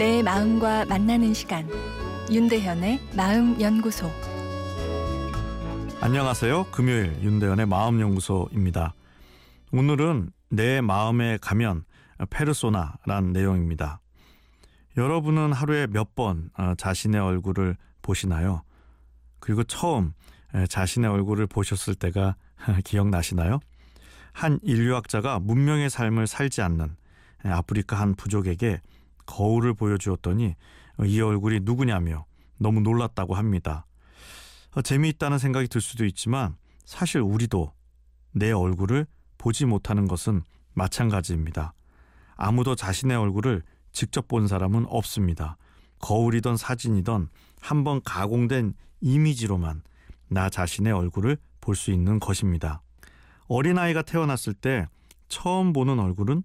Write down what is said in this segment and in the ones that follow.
내 마음과 만나는 시간 윤대현의 마음 연구소 안녕하세요. 금요일 윤대현의 마음 연구소입니다. 오늘은 내 마음에 가면 페르소나란 내용입니다. 여러분은 하루에 몇번 어, 자신의 얼굴을 보시나요? 그리고 처음 자신의 얼굴을 보셨을 때가 기억나시나요? 한 인류학자가 문명의 삶을 살지 않는 아프리카 한 부족에게 거울을 보여주었더니 이 얼굴이 누구냐며 너무 놀랐다고 합니다. 어, 재미있다는 생각이 들 수도 있지만 사실 우리도 내 얼굴을 보지 못하는 것은 마찬가지입니다. 아무도 자신의 얼굴을 직접 본 사람은 없습니다. 거울이던 사진이던 한번 가공된 이미지로만 나 자신의 얼굴을 볼 수 있는 것입니다. 어린아이가 태어났을 때 처음 보는 얼굴은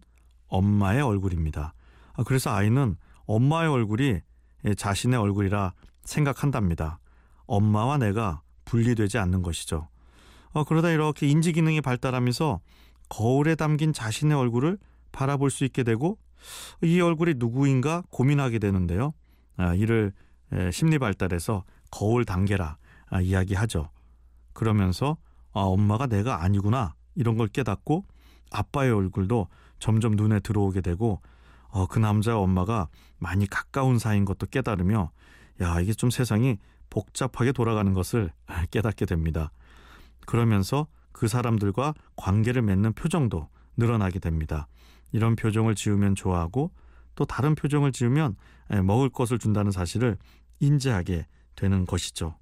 엄마의 얼굴입니다. 아, 그래서 아이는 엄마의 얼굴이 자신의 얼굴이라 생각한답니다. 엄마와 내가 분리되지 않는 것이죠. 어, 그러다 이렇게 인지 기능이 발달하면서 거울에 담긴 자신의 얼굴을 바라볼 수 있게 되고 이 얼굴이 누구인가 고민하게 되는데요. 아, 이를 심리 발달에서 거울 단계라 아, 이야기하죠. 그러면서 아, 엄마가 내가 아니구나 이런 걸 깨닫고 아빠의 얼굴도 점점 눈에 들어오게 되고 어, 그 남자와 엄마가 많이 가까운 사이인 것도 깨달으며 야 이게 좀 세상이 복잡하게 돌아가는 것을 깨닫게 됩니다. 그러면서 그 사람들과 관계를 맺는 표정도 늘어나게 됩니다. 이런 표정을 지으면 좋아하고 또 다른 표정을 지으면 먹을 것을 준다는 사실을 인지하게 되는 것이죠.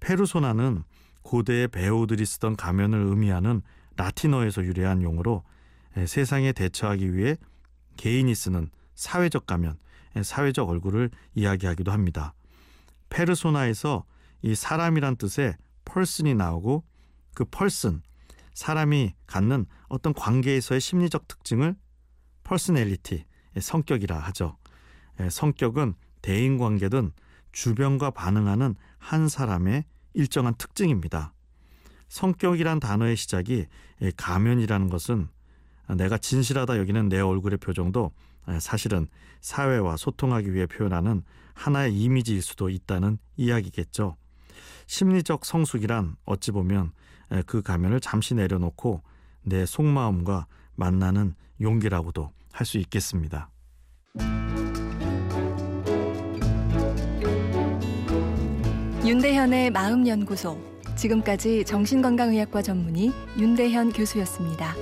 페르소나는 고대의 배우들이 쓰던 가면을 의미하는 라틴어에서 유래한 용어로 세상에 대처하기 위해 개인이 쓰는 사회적 가면, 사회적 얼굴을 이야기하기도 합니다. 페르소나에서 이 사람이란 뜻의 펄슨이 나오고 그 펄슨, 사람이 갖는 어떤 관계에서의 심리적 특징을 personality, 성격이라 하죠. 성격은 대인 관계든 주변과 반응하는 한 사람의 일정한 특징입니다. 성격이란 단어의 시작이 가면이라는 것은 내가 진실하다 여기는 내 얼굴의 표정도 사실은 사회와 소통하기 위해 표현하는 하나의 이미지일 수도 있다는 이야기겠죠. 심리적 성숙이란 어찌 보면 그 가면을 잠시 내려놓고 내 속마음과 만나는 용기라고도 할 수 있겠습니다. 윤대현의 마음연구소 지금까지 정신건강의학과 전문의 윤대현 교수였습니다.